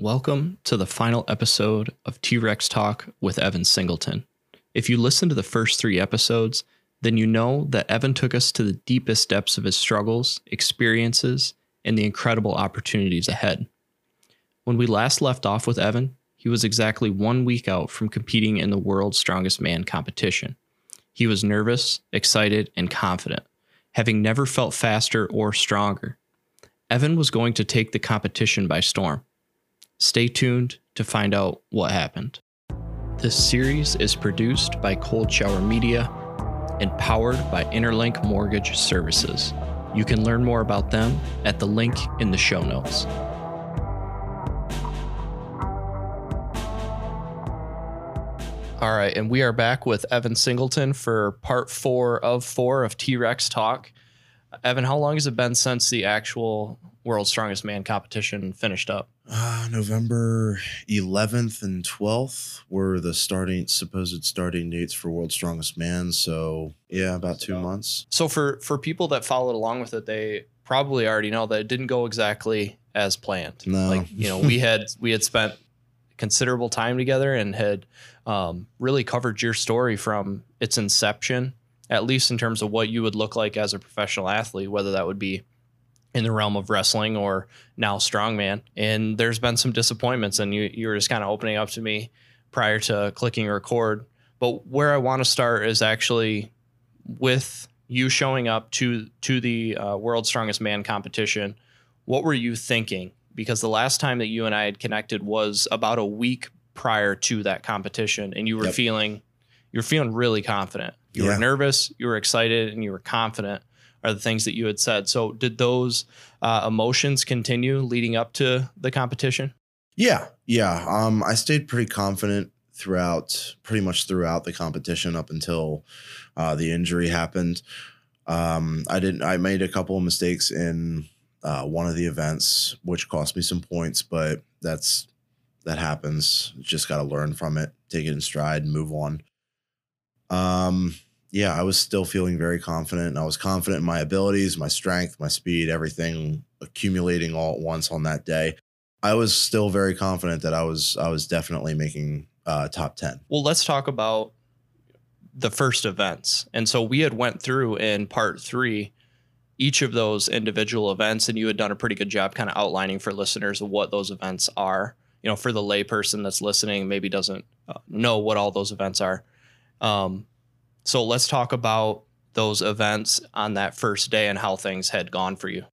Welcome to the final episode of T Rex Talk with Evan Singleton. If you listen to the first three episodes, then you know that Evan took us to the deepest depths of his struggles, experiences, and the incredible opportunities ahead. When we last left off with Evan, he was exactly one week out from competing in the World's Strongest Man competition. He was nervous, excited, and confident, having never felt faster or stronger. Evan was going to take the competition by storm. Stay tuned to find out what happened. This series is produced by Cold Shower Media and powered by Interlink Mortgage Services. You can learn more about them at the link in the show notes. All right, and we are back with Evan Singleton for part four of four of T Rex Talk. Evan, how long has it been since the actual World's Strongest Man competition finished up? Uh, November 11th and 12th were the starting supposed starting dates for World's Strongest Man. So yeah, about two months. So for for people that followed along with it, they probably already know that it didn't go exactly as planned. No. Like you know, we had we had spent considerable time together and had um, really covered your story from its inception, at least in terms of what you would look like as a professional athlete, whether that would be in the realm of wrestling or now strongman. And there's been some disappointments, and you you were just kind of opening up to me prior to clicking record. But where I want to start is actually with you showing up to to the uh, World's Strongest Man competition. What were you thinking? Because the last time that you and I had connected was about a week prior to that competition, and you were Yep. feeling you were feeling really confident. You Yeah. were nervous, you were excited, and you were confident. Are the things that you had said. So, did those uh, emotions continue leading up to the competition? Yeah, yeah. Um, I stayed pretty confident throughout, pretty much throughout the competition up until uh, the injury happened. Um, I didn't. I made a couple of mistakes in uh, one of the events, which cost me some points, but that's that happens. Just got to learn from it, take it in stride, and move on. Um, yeah, I was still feeling very confident. And I was confident in my abilities, my strength, my speed, everything accumulating all at once on that day. I was still very confident that I was I was definitely making uh, top ten. Well, let's talk about the first events. And so we had went through in part three each of those individual events, and you had done a pretty good job kind of outlining for listeners what those events are. You know, for the layperson that's listening, maybe doesn't uh, know what all those events are. Um, so let's talk about those events on that first day and how things had gone for you.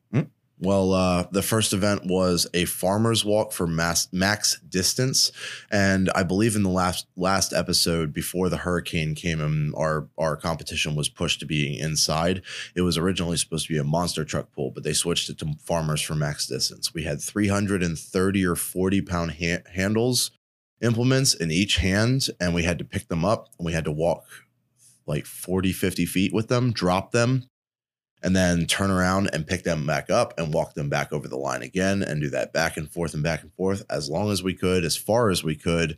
Well, uh, the first event was a farmer's walk for mass, max distance, and I believe in the last last episode before the hurricane came in, our our competition was pushed to being inside. It was originally supposed to be a monster truck pull, but they switched it to farmers for max distance. We had 330 or 40 pound ha- handles implements in each hand, and we had to pick them up and we had to walk like 40, 50 feet with them, drop them, and then turn around and pick them back up and walk them back over the line again and do that back and forth and back and forth as long as we could, as far as we could,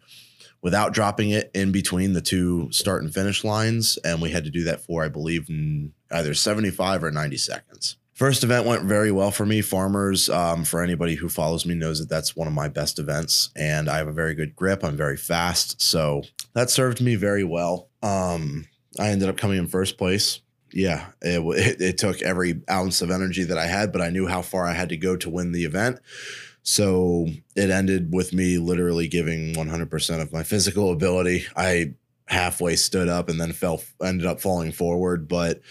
without dropping it in between the two start and finish lines. And we had to do that for, I believe, either 75 or 90 seconds. First event went very well for me. Farmers, um, for anybody who follows me, knows that that's one of my best events, and I have a very good grip. I'm very fast, so that served me very well. Um, I ended up coming in first place yeah, it, it, it took every ounce of energy that I had, but I knew how far I had to go to win the event. So it ended with me literally giving 100% of my physical ability. I halfway stood up and then fell, ended up falling forward, but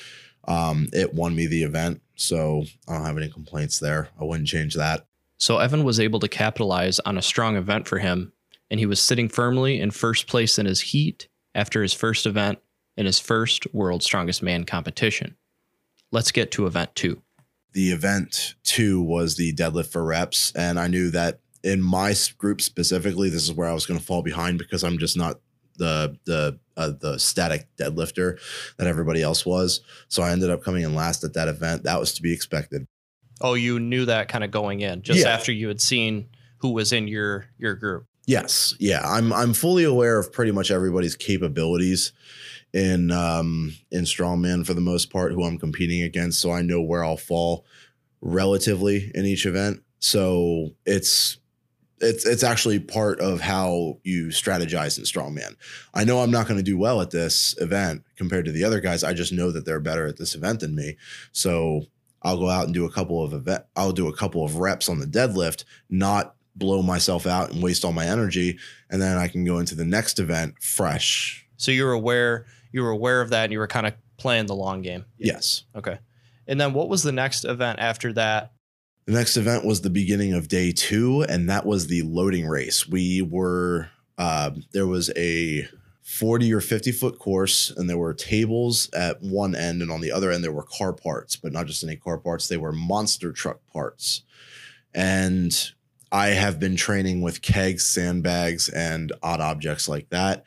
um, it won me the event. So I don't have any complaints there. I wouldn't change that. So Evan was able to capitalize on a strong event for him, and he was sitting firmly in first place in his heat after his first event in his first World's Strongest Man competition. Let's get to event two. the event two was the deadlift for reps and i knew that in my group specifically this is where i was going to fall behind because i'm just not the the uh, the static deadlifter that everybody else was so i ended up coming in last at that event that was to be expected Oh, you knew that kind of going in just Yeah. after you had seen who was in your your group. Yes, yeah, I'm I'm fully aware of pretty much everybody's capabilities in um in strongman for the most part who I'm competing against, so I know where I'll fall relatively in each event. So it's it's it's actually part of how you strategize in strongman. I know I'm not going to do well at this event compared to the other guys. I just know that they're better at this event than me. So I'll go out and do a couple of event. I'll do a couple of reps on the deadlift, not blow myself out and waste all my energy, and then I can go into the next event fresh. So you were aware you were aware of that, and you were kind of playing the long game. Yes. Okay. And then what was the next event after that? The next event was the beginning of day two, and that was the loading race. We were uh, there was a 40 or 50 foot course, and there were tables at one end, and on the other end, there were car parts, but not just any car parts, they were monster truck parts. And I have been training with kegs, sandbags, and odd objects like that.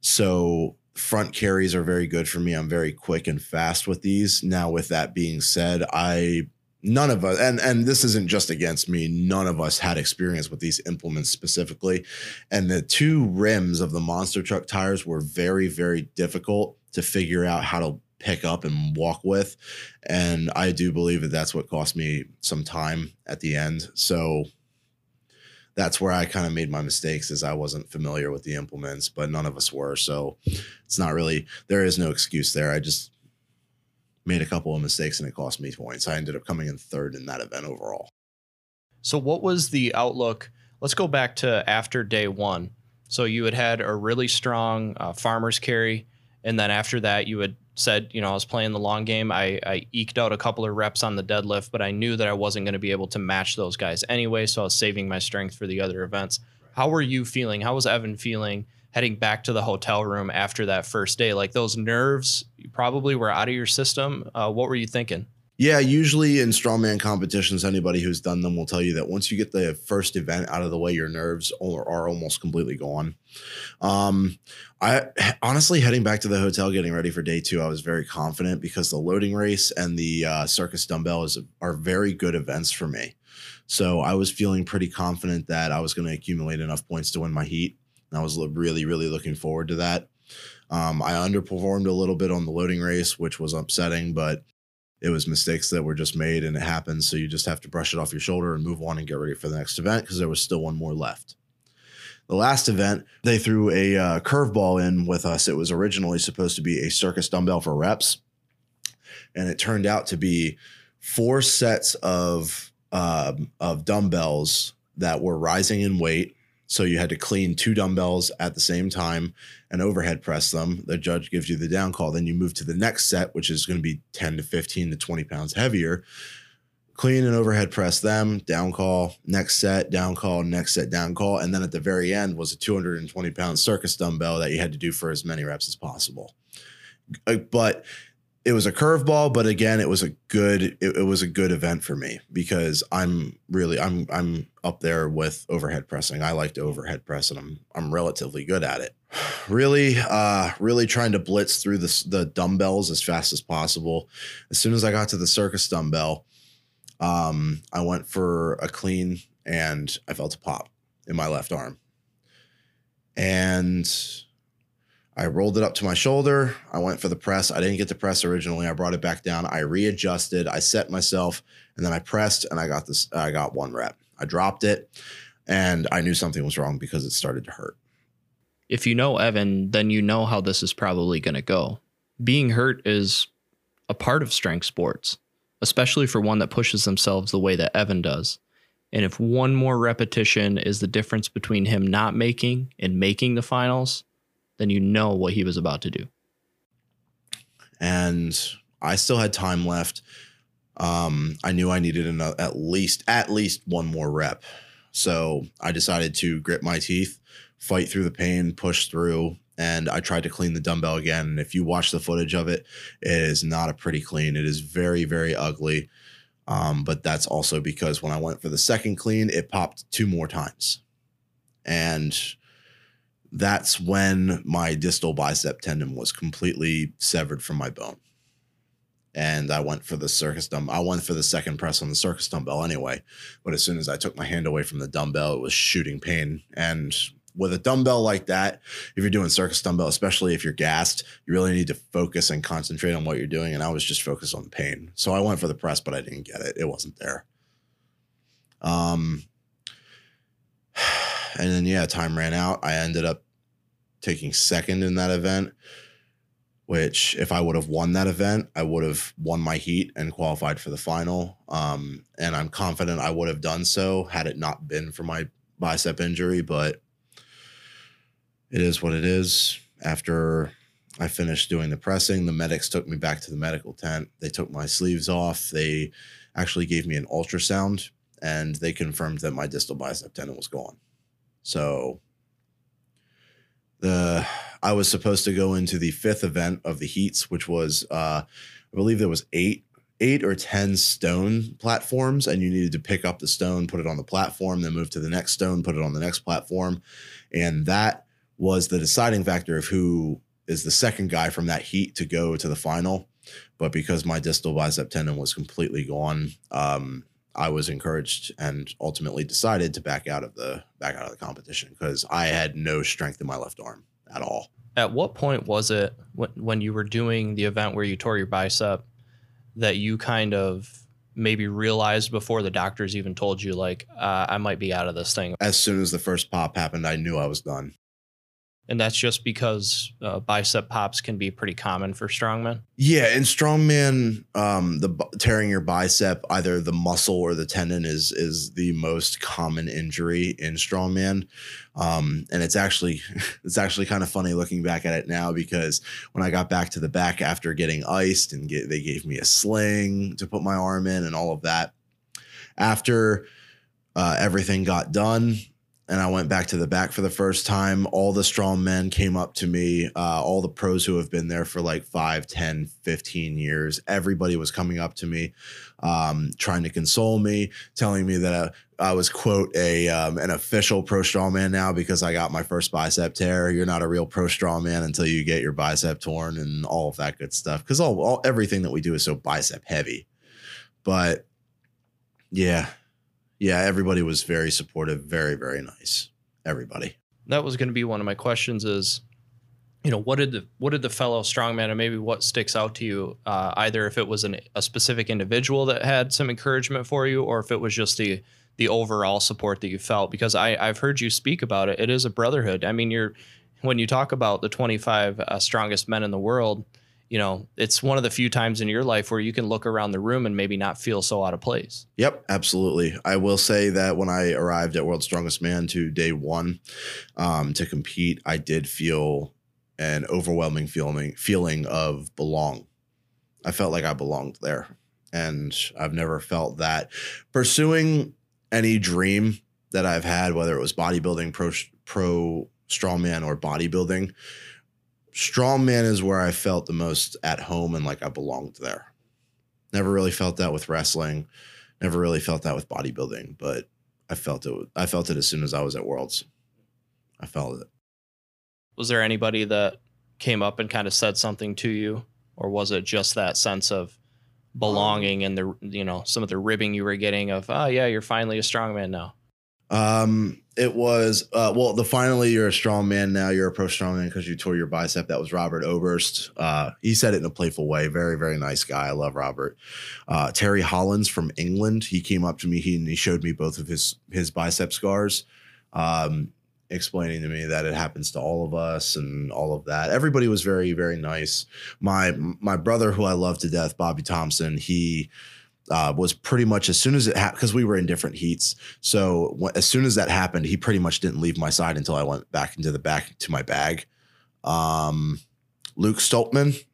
So front carries are very good for me. I'm very quick and fast with these. Now, with that being said, I none of us and and this isn't just against me none of us had experience with these implements specifically and the two rims of the monster truck tires were very very difficult to figure out how to pick up and walk with and i do believe that that's what cost me some time at the end so that's where i kind of made my mistakes as i wasn't familiar with the implements but none of us were so it's not really there is no excuse there i just made a couple of mistakes and it cost me points. I ended up coming in third in that event overall. So, what was the outlook? Let's go back to after day one. So, you had had a really strong uh, farmer's carry. And then after that, you had said, you know, I was playing the long game. I, I eked out a couple of reps on the deadlift, but I knew that I wasn't going to be able to match those guys anyway. So, I was saving my strength for the other events. How were you feeling? How was Evan feeling heading back to the hotel room after that first day? Like those nerves probably were out of your system. Uh, what were you thinking? Yeah, usually in strongman competitions, anybody who's done them will tell you that once you get the first event out of the way, your nerves are, are almost completely gone. Um, I honestly heading back to the hotel, getting ready for day two, I was very confident because the loading race and the uh, circus dumbbell is, are very good events for me. So I was feeling pretty confident that I was going to accumulate enough points to win my heat. I was really, really looking forward to that. Um, I underperformed a little bit on the loading race, which was upsetting, but it was mistakes that were just made and it happens. So you just have to brush it off your shoulder and move on and get ready for the next event because there was still one more left. The last event, they threw a uh, curveball in with us. It was originally supposed to be a circus dumbbell for reps, and it turned out to be four sets of uh, of dumbbells that were rising in weight so you had to clean two dumbbells at the same time and overhead press them. The judge gives you the down call. Then you move to the next set, which is going to be 10 to 15 to 20 pounds heavier. Clean and overhead press them, down call, next set, down call, next set, down call. And then at the very end was a 220 pound circus dumbbell that you had to do for as many reps as possible. Uh, but it was a curveball, but again, it was a good it, it, was a good event for me because I'm really I'm I'm up there with overhead pressing. I like to overhead press and I'm I'm relatively good at it. Really, uh, really trying to blitz through the the dumbbells as fast as possible. As soon as I got to the circus dumbbell, um, I went for a clean and I felt a pop in my left arm. And I rolled it up to my shoulder. I went for the press. I didn't get the press originally. I brought it back down. I readjusted. I set myself, and then I pressed, and I got this. I got one rep. I dropped it, and I knew something was wrong because it started to hurt. If you know Evan, then you know how this is probably going to go. Being hurt is a part of strength sports, especially for one that pushes themselves the way that Evan does. And if one more repetition is the difference between him not making and making the finals, then you know what he was about to do. And I still had time left. Um, I knew I needed an, at least at least one more rep. So I decided to grit my teeth, fight through the pain, push through, and I tried to clean the dumbbell again. And if you watch the footage of it, it is not a pretty clean. It is very, very ugly. Um, but that's also because when I went for the second clean, it popped two more times. And that's when my distal bicep tendon was completely severed from my bone. And I went for the circus dumbbell. I went for the second press on the circus dumbbell anyway. But as soon as I took my hand away from the dumbbell, it was shooting pain. And with a dumbbell like that, if you're doing circus dumbbell, especially if you're gassed, you really need to focus and concentrate on what you're doing. And I was just focused on the pain. So I went for the press, but I didn't get it. It wasn't there. Um, and then yeah, time ran out. I ended up taking second in that event, which if I would have won that event, I would have won my heat and qualified for the final. Um, and I'm confident I would have done so had it not been for my bicep injury, but it is what it is. After I finished doing the pressing, the medics took me back to the medical tent. They took my sleeves off. They actually gave me an ultrasound and they confirmed that my distal bicep tendon was gone. So the I was supposed to go into the fifth event of the heats, which was uh, I believe there was eight eight or ten stone platforms, and you needed to pick up the stone, put it on the platform, then move to the next stone, put it on the next platform, and that was the deciding factor of who is the second guy from that heat to go to the final. But because my distal bicep tendon was completely gone, um, I was encouraged and ultimately decided to back out of the back out of the competition because I had no strength in my left arm at all. At what point was it when, when you were doing the event where you tore your bicep that you kind of maybe realized before the doctors even told you like uh, I might be out of this thing? As soon as the first pop happened, I knew I was done and that's just because uh, bicep pops can be pretty common for strongmen. Yeah, in strongman, um, the tearing your bicep, either the muscle or the tendon, is is the most common injury in strongman, um, and it's actually it's actually kind of funny looking back at it now because when I got back to the back after getting iced and get, they gave me a sling to put my arm in and all of that, after uh, everything got done and I went back to the back for the first time. All the strong men came up to me, uh, all the pros who have been there for like 5, 10, 15 years. Everybody was coming up to me, um, trying to console me, telling me that uh, I was, quote, a um, an official pro strongman now because I got my first bicep tear. You're not a real pro strongman until you get your bicep torn and all of that good stuff. Because all, all everything that we do is so bicep heavy. But yeah, yeah, everybody was very supportive, very, very nice. Everybody. That was going to be one of my questions is, you know, what did the what did the fellow strongman and maybe what sticks out to you, uh, either if it was an, a specific individual that had some encouragement for you, or if it was just the the overall support that you felt? Because I I've heard you speak about it. It is a brotherhood. I mean, you're when you talk about the 25 uh, strongest men in the world, you know, it's one of the few times in your life where you can look around the room and maybe not feel so out of place. Yep, absolutely. I will say that when I arrived at World's Strongest Man to day one um, to compete, I did feel an overwhelming feeling feeling of belong. I felt like I belonged there, and I've never felt that pursuing any dream that I've had, whether it was bodybuilding, pro pro strongman, or bodybuilding strongman is where I felt the most at home and like I belonged there. Never really felt that with wrestling. Never really felt that with bodybuilding, but I felt it. I felt it as soon as I was at Worlds. I felt it. Was there anybody that came up and kind of said something to you, or was it just that sense of belonging and the you know some of the ribbing you were getting of oh yeah you're finally a strongman now? Um, it was uh, well, the finally you're a strong man now. You're a pro strongman because you tore your bicep. That was Robert Oberst. Uh, he said it in a playful way. Very very nice guy. I love Robert. Uh, Terry Hollands from England. He came up to me. He and he showed me both of his his bicep scars. Um, explaining to me that it happens to all of us and all of that. Everybody was very very nice. My my brother who I love to death, Bobby Thompson, he uh, was pretty much as soon as it happened because we were in different heats. So w- as soon as that happened, he pretty much didn't leave my side until I went back into the back to my bag. Um, Luke Stoltman,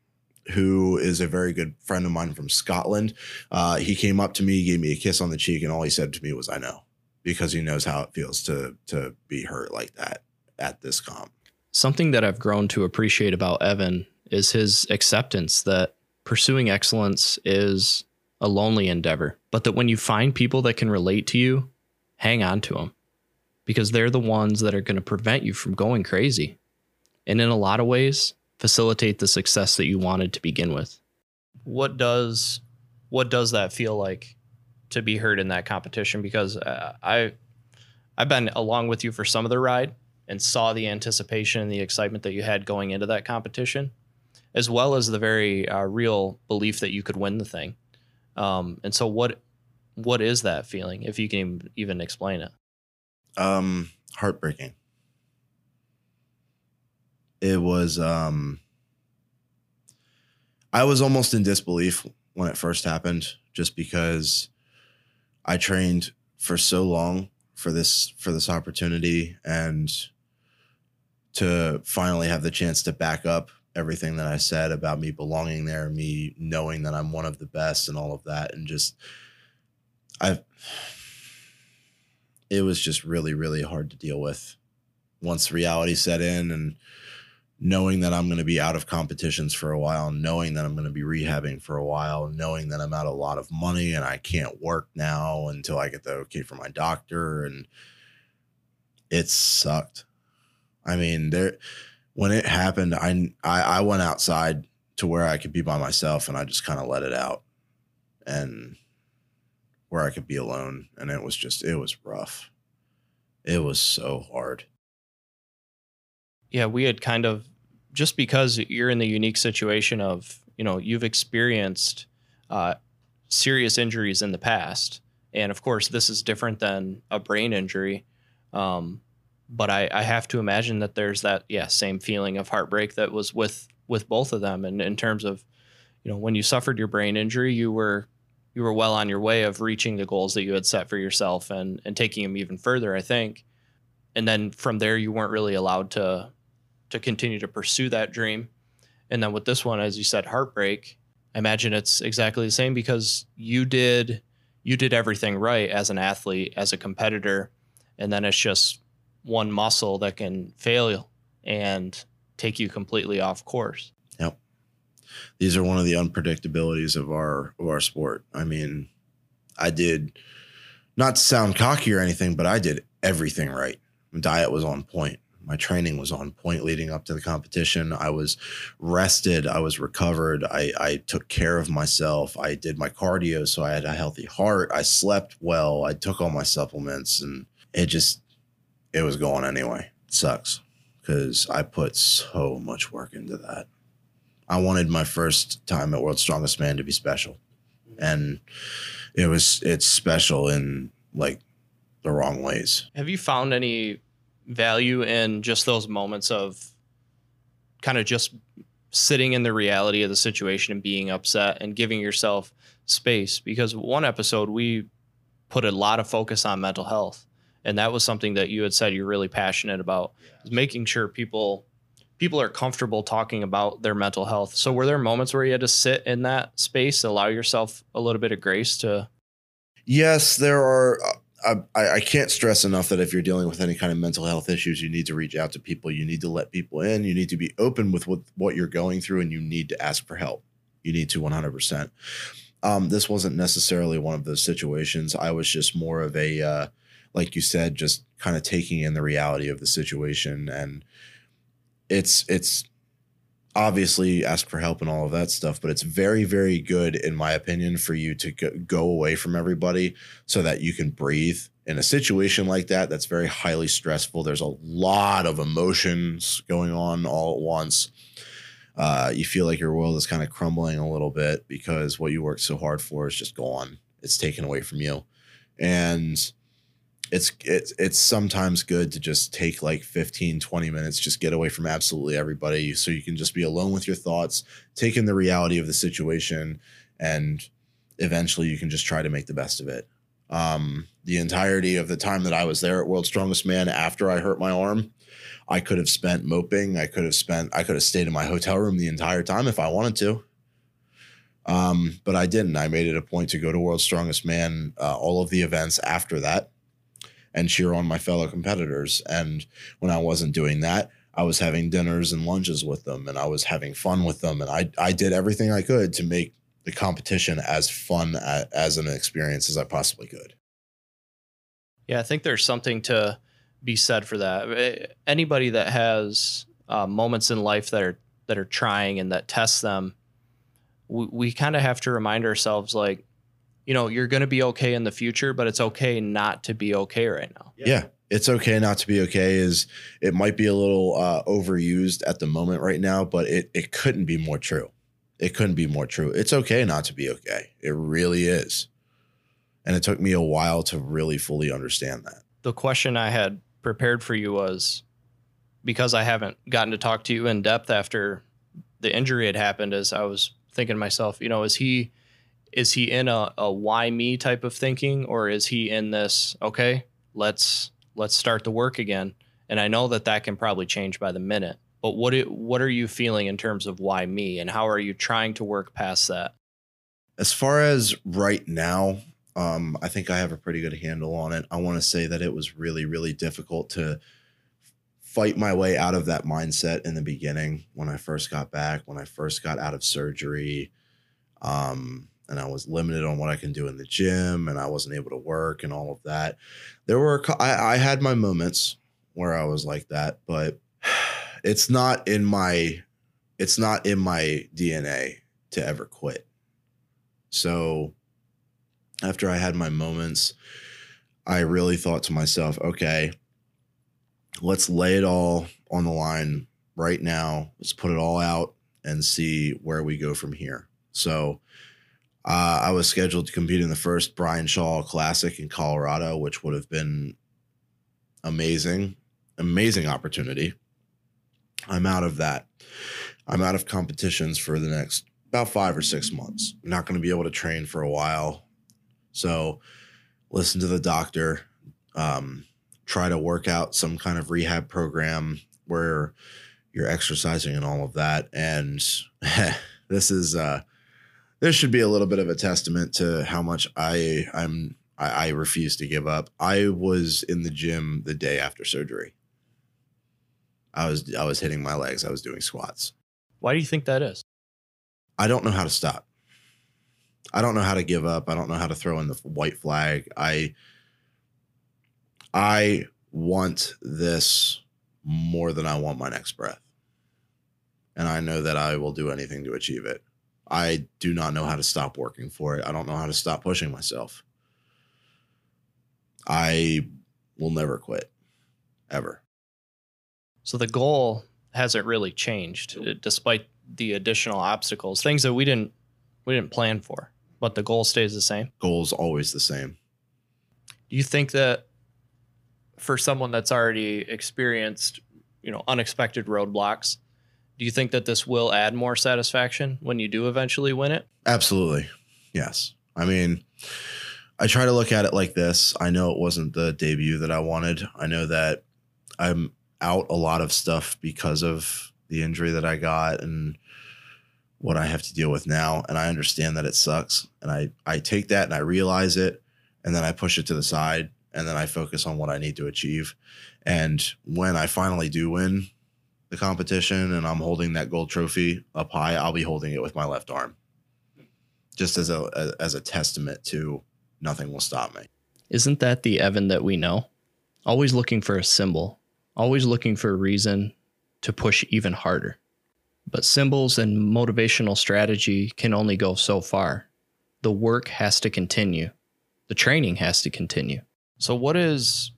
who is a very good friend of mine from Scotland, uh, he came up to me, gave me a kiss on the cheek, and all he said to me was, "I know," because he knows how it feels to to be hurt like that at this comp. Something that I've grown to appreciate about Evan is his acceptance that pursuing excellence is a lonely endeavor, but that when you find people that can relate to you, hang on to them because they're the ones that are going to prevent you from going crazy. And in a lot of ways, facilitate the success that you wanted to begin with. What does what does that feel like to be heard in that competition because uh, I I've been along with you for some of the ride and saw the anticipation and the excitement that you had going into that competition as well as the very uh, real belief that you could win the thing. Um, and so what what is that feeling if you can even explain it? Um, heartbreaking. It was um I was almost in disbelief when it first happened just because I trained for so long for this for this opportunity and to finally have the chance to back up everything that I said about me belonging there, me knowing that I'm one of the best and all of that and just I've it was just really really hard to deal with once reality set in and knowing that I'm going to be out of competitions for a while, knowing that I'm going to be rehabbing for a while, knowing that I'm out a lot of money and I can't work now until I get the okay from my doctor. And it sucked. I mean, there, when it happened, I, I, I went outside to where I could be by myself and I just kind of let it out and where I could be alone. And it was just, it was rough. It was so hard yeah, we had kind of just because you're in the unique situation of you know you've experienced uh, serious injuries in the past, and of course this is different than a brain injury. Um, but I, I have to imagine that there's that yeah same feeling of heartbreak that was with with both of them, and in terms of you know when you suffered your brain injury, you were you were well on your way of reaching the goals that you had set for yourself and and taking them even further. I think, and then from there you weren't really allowed to to continue to pursue that dream. And then with this one, as you said, heartbreak, I imagine it's exactly the same because you did you did everything right as an athlete, as a competitor, and then it's just one muscle that can fail and take you completely off course. Yep. These are one of the unpredictabilities of our of our sport. I mean, I did not sound cocky or anything, but I did everything right. My diet was on point my training was on point leading up to the competition. I was rested. I was recovered. I, I took care of myself. I did my cardio, so I had a healthy heart. I slept well. I took all my supplements, and it just it was going anyway. It sucks because I put so much work into that. I wanted my first time at World's Strongest Man to be special, and it was it's special in like the wrong ways. Have you found any value in just those moments of kind of just sitting in the reality of the situation and being upset and giving yourself space because one episode we put a lot of focus on mental health and that was something that you had said you're really passionate about is making sure people people are comfortable talking about their mental health so were there moments where you had to sit in that space allow yourself a little bit of grace to yes there are uh, I, I can't stress enough that if you're dealing with any kind of mental health issues, you need to reach out to people. You need to let people in. You need to be open with what, what you're going through and you need to ask for help. You need to 100%. Um, this wasn't necessarily one of those situations. I was just more of a, uh, like you said, just kind of taking in the reality of the situation. And it's, it's, obviously ask for help and all of that stuff but it's very very good in my opinion for you to go away from everybody so that you can breathe. In a situation like that that's very highly stressful. There's a lot of emotions going on all at once. Uh, you feel like your world is kind of crumbling a little bit because what you worked so hard for is just gone. It's taken away from you. And it's it's it's sometimes good to just take like 15 20 minutes just get away from absolutely everybody so you can just be alone with your thoughts take in the reality of the situation and eventually you can just try to make the best of it. Um, the entirety of the time that i was there at world's strongest man after i hurt my arm i could have spent moping i could have spent i could have stayed in my hotel room the entire time if i wanted to. Um, but i didn't. I made it a point to go to world's strongest man uh, all of the events after that and cheer on my fellow competitors. And when I wasn't doing that, I was having dinners and lunches with them and I was having fun with them. And I, I did everything I could to make the competition as fun as, an experience as I possibly could. Yeah, I think there's something to be said for that. Eh, anybody that has uh, moments in life that are that are trying and that test them, we, we kind of have to remind ourselves like you know, you're going to be okay in the future, but it's okay not to be okay right now. Yeah. yeah. It's okay not to be okay is it might be a little uh, overused at the moment right now, but it, it couldn't be more true. It couldn't be more true. It's okay not to be okay. It really is. And it took me a while to really fully understand that. the question I had prepared for you was because I haven't gotten to talk to you in depth after the injury had happened, as I was thinking to myself, you know, is he is he in a, a why me type of thinking or is he in this okay let's let's start the work again? And i know that that can probably change by the minute but what it, what are you feeling in terms of why me and how are you trying to work past that? As far as right now um, i think i have a pretty good handle on it. I want to say that it was really really difficult to fight my way out of that mindset in the beginning when i first got back when i first got out of surgery. Um, and I was limited on what I can do in the gym and I wasn't able to work and all of that. There were, I, I had my moments where I was like that, but it's not in my, it's not in my DNA to ever quit. So after I had my moments, I really thought to myself, okay, let's lay it all on the line right now. Let's put it all out and see where we go from here. So, uh, I was scheduled to compete in the first Brian Shaw Classic in Colorado, which would have been amazing, amazing opportunity. I'm out of that. I'm out of competitions for the next about five or six months. I'm not going to be able to train for a while. So, listen to the doctor, um, try to work out some kind of rehab program where you're exercising and all of that. And this is, uh, this should be a little bit of a testament to how much I I'm I, I refuse to give up. I was in the gym the day after surgery. I was I was hitting my legs. I was doing squats. Why do you think that is? I don't know how to stop. I don't know how to give up. I don't know how to throw in the white flag. I I want this more than I want my next breath. And I know that I will do anything to achieve it. I do not know how to stop working for it. I don't know how to stop pushing myself. I will never quit, ever. So the goal hasn't really changed, uh, despite the additional obstacles, things that we didn't we didn't plan for. But the goal stays the same. Goal's always the same. Do you think that for someone that's already experienced, you know, unexpected roadblocks, do you think that this will add more satisfaction when you do eventually win it? Absolutely. Yes. I mean, I try to look at it like this. I know it wasn't the debut that I wanted. I know that I'm out a lot of stuff because of the injury that I got and what I have to deal with now. And I understand that it sucks. And I, I take that and I realize it and then I push it to the side and then I focus on what I need to achieve. And when I finally do win, the competition and I'm holding that gold trophy up high, I'll be holding it with my left arm, just as a as a testament to nothing will stop me. Isn't that the Evan that we know? Always looking for a symbol, always looking for a reason to push even harder. But symbols and motivational strategy can only go so far. The work has to continue. The training has to continue. So what is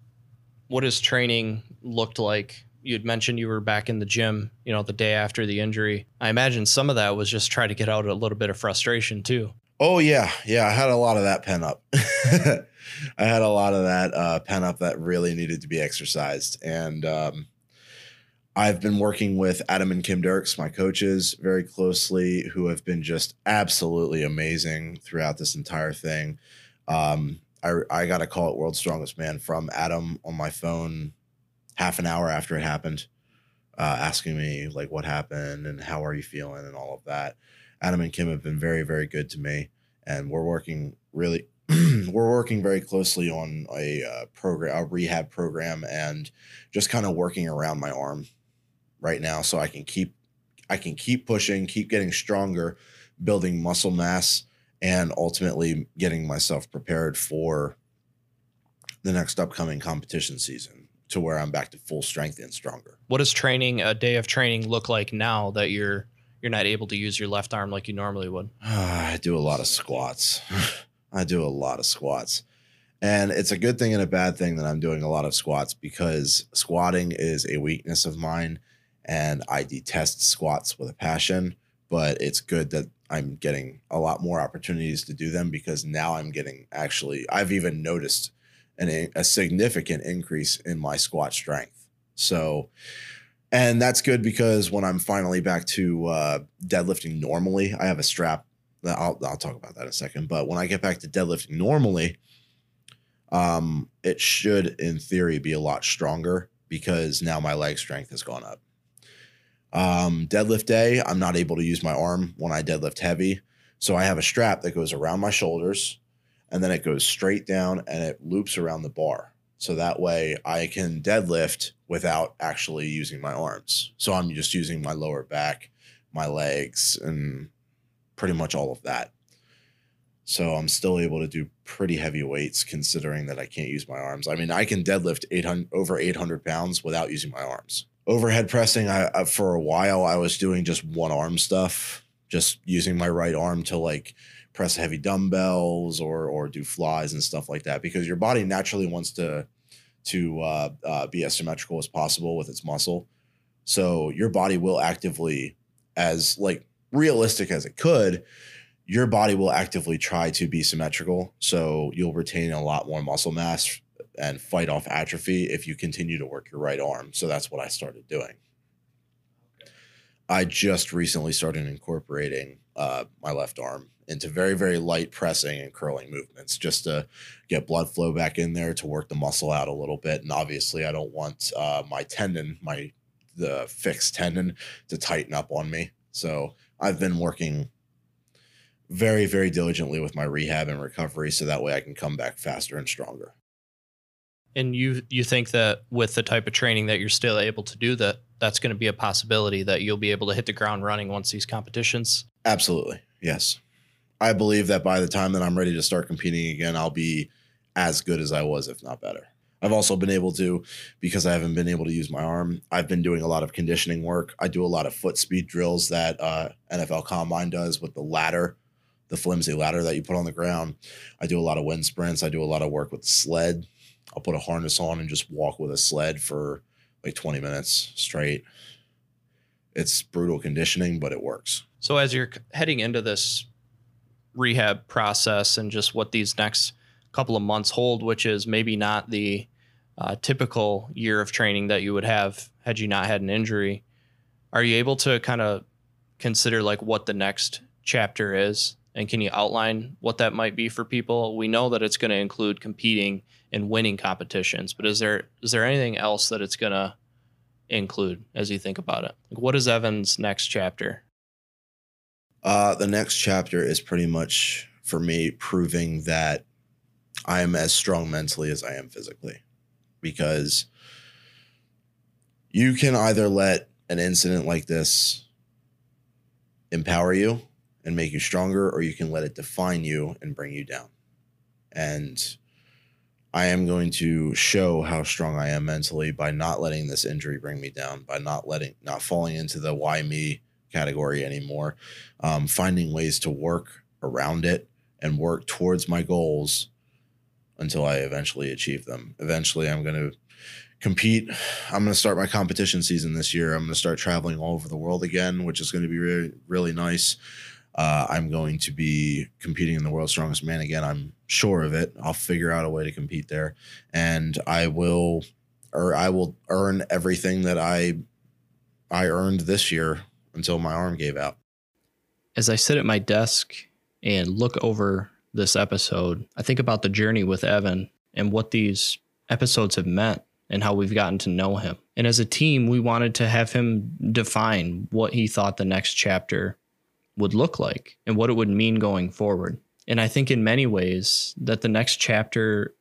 what has training looked like you had mentioned you were back in the gym, you know, the day after the injury. I imagine some of that was just trying to get out a little bit of frustration too. Oh yeah, yeah. I had a lot of that pen up. I had a lot of that uh, pen up that really needed to be exercised, and um, I've been working with Adam and Kim Dirks, my coaches, very closely, who have been just absolutely amazing throughout this entire thing. Um, I, I got a call at World's Strongest Man from Adam on my phone half an hour after it happened, uh, asking me like what happened and how are you feeling and all of that. Adam and Kim have been very, very good to me, and we're working really. we're working very closely on a uh, program, a rehab program, and just kind of working around my arm right now, so I can keep, I can keep pushing, keep getting stronger, building muscle mass, and ultimately getting myself prepared for the next upcoming competition season to where I'm back to full strength and stronger. What does training a day of training look like now that you're you're not able to use your left arm like you normally would? I do a lot of squats. I do a lot of squats. And it's a good thing and a bad thing that I'm doing a lot of squats because squatting is a weakness of mine and I detest squats with a passion, but it's good that I'm getting a lot more opportunities to do them because now I'm getting actually I've even noticed an, a significant increase in my squat strength. So, and that's good because when I'm finally back to uh, deadlifting normally, I have a strap. I'll, I'll talk about that in a second. But when I get back to deadlifting normally, um, it should, in theory, be a lot stronger because now my leg strength has gone up. Um, deadlift day, I'm not able to use my arm when I deadlift heavy. So I have a strap that goes around my shoulders and then it goes straight down and it loops around the bar. So that way I can deadlift without actually using my arms. So I'm just using my lower back, my legs, and pretty much all of that. So I'm still able to do pretty heavy weights considering that I can't use my arms. I mean, I can deadlift 800 over 800 pounds without using my arms. Overhead pressing, I, I for a while I was doing just one arm stuff, just using my right arm to like press heavy dumbbells or or do flies and stuff like that because your body naturally wants to to uh, uh, be as symmetrical as possible with its muscle. So your body will actively, as like realistic as it could, your body will actively try to be symmetrical. So you'll retain a lot more muscle mass and fight off atrophy if you continue to work your right arm. So that's what I started doing. I just recently started incorporating uh, my left arm into very, very light pressing and curling movements just to get blood flow back in there to work the muscle out a little bit. And obviously, I don't want uh, my tendon, my the fixed tendon, to tighten up on me. So I've been working very, very diligently with my rehab and recovery so that way I can come back faster and stronger. And you you think that with the type of training that you're still able to do that that's going to be a possibility that you'll be able to hit the ground running once these competitions? Absolutely. Yes. I believe that by the time that I'm ready to start competing again, I'll be as good as I was, if not better. I've also been able to, because I haven't been able to use my arm, I've been doing a lot of conditioning work. I do a lot of foot speed drills that uh, NFL Combine does with the ladder the flimsy ladder that you put on the ground. I do a lot of wind sprints. I do a lot of work with sled. I'll put a harness on and just walk with a sled for like 20 minutes straight. It's brutal conditioning, but it works. So as you're heading into this rehab process and just what these next couple of months hold, which is maybe not the uh, typical year of training that you would have had you not had an injury, are you able to kind of consider like what the next chapter is and can you outline what that might be for people? We know that it's going to include competing and winning competitions, but is there is there anything else that it's going to include as you think about it? Like what is Evan's next chapter? Uh, the next chapter is pretty much for me proving that I am as strong mentally as I am physically, because you can either let an incident like this empower you and make you stronger, or you can let it define you and bring you down. And I am going to show how strong I am mentally by not letting this injury bring me down, by not letting, not falling into the why me category anymore, um, finding ways to work around it and work towards my goals until I eventually achieve them. Eventually, I'm going to compete. I'm going to start my competition season this year. I'm going to start traveling all over the world again, which is going to be really, really nice. Uh, I'm going to be competing in the World's Strongest Man again. I'm sure of it. I'll figure out a way to compete there, and I will, or I will earn everything that I, I earned this year until my arm gave out. As I sit at my desk and look over this episode, I think about the journey with Evan and what these episodes have meant and how we've gotten to know him. And as a team, we wanted to have him define what he thought the next chapter would look like and what it would mean going forward. And I think in many ways that the next chapter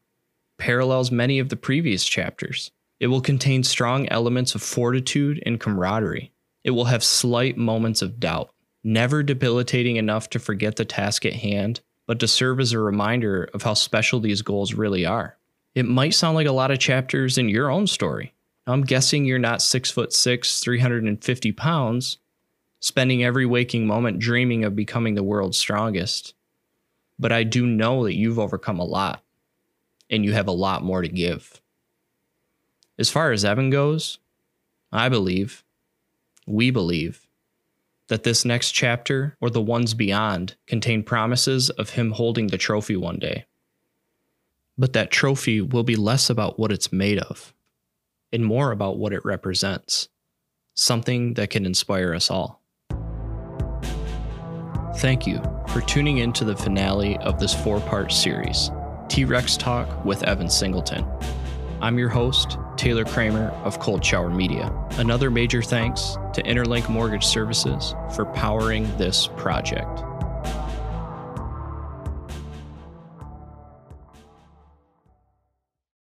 parallels many of the previous chapters. It will contain strong elements of fortitude and camaraderie. It will have slight moments of doubt, never debilitating enough to forget the task at hand, but to serve as a reminder of how special these goals really are. It might sound like a lot of chapters in your own story. I'm guessing you're not six foot six, 350 pounds, spending every waking moment dreaming of becoming the world's strongest. But I do know that you've overcome a lot and you have a lot more to give. As far as Evan goes, I believe, we believe, that this next chapter or the ones beyond contain promises of him holding the trophy one day. But that trophy will be less about what it's made of and more about what it represents something that can inspire us all. Thank you for tuning in to the finale of this four part series, T Rex Talk with Evan Singleton. I'm your host, Taylor Kramer of Cold Shower Media. Another major thanks to Interlink Mortgage Services for powering this project.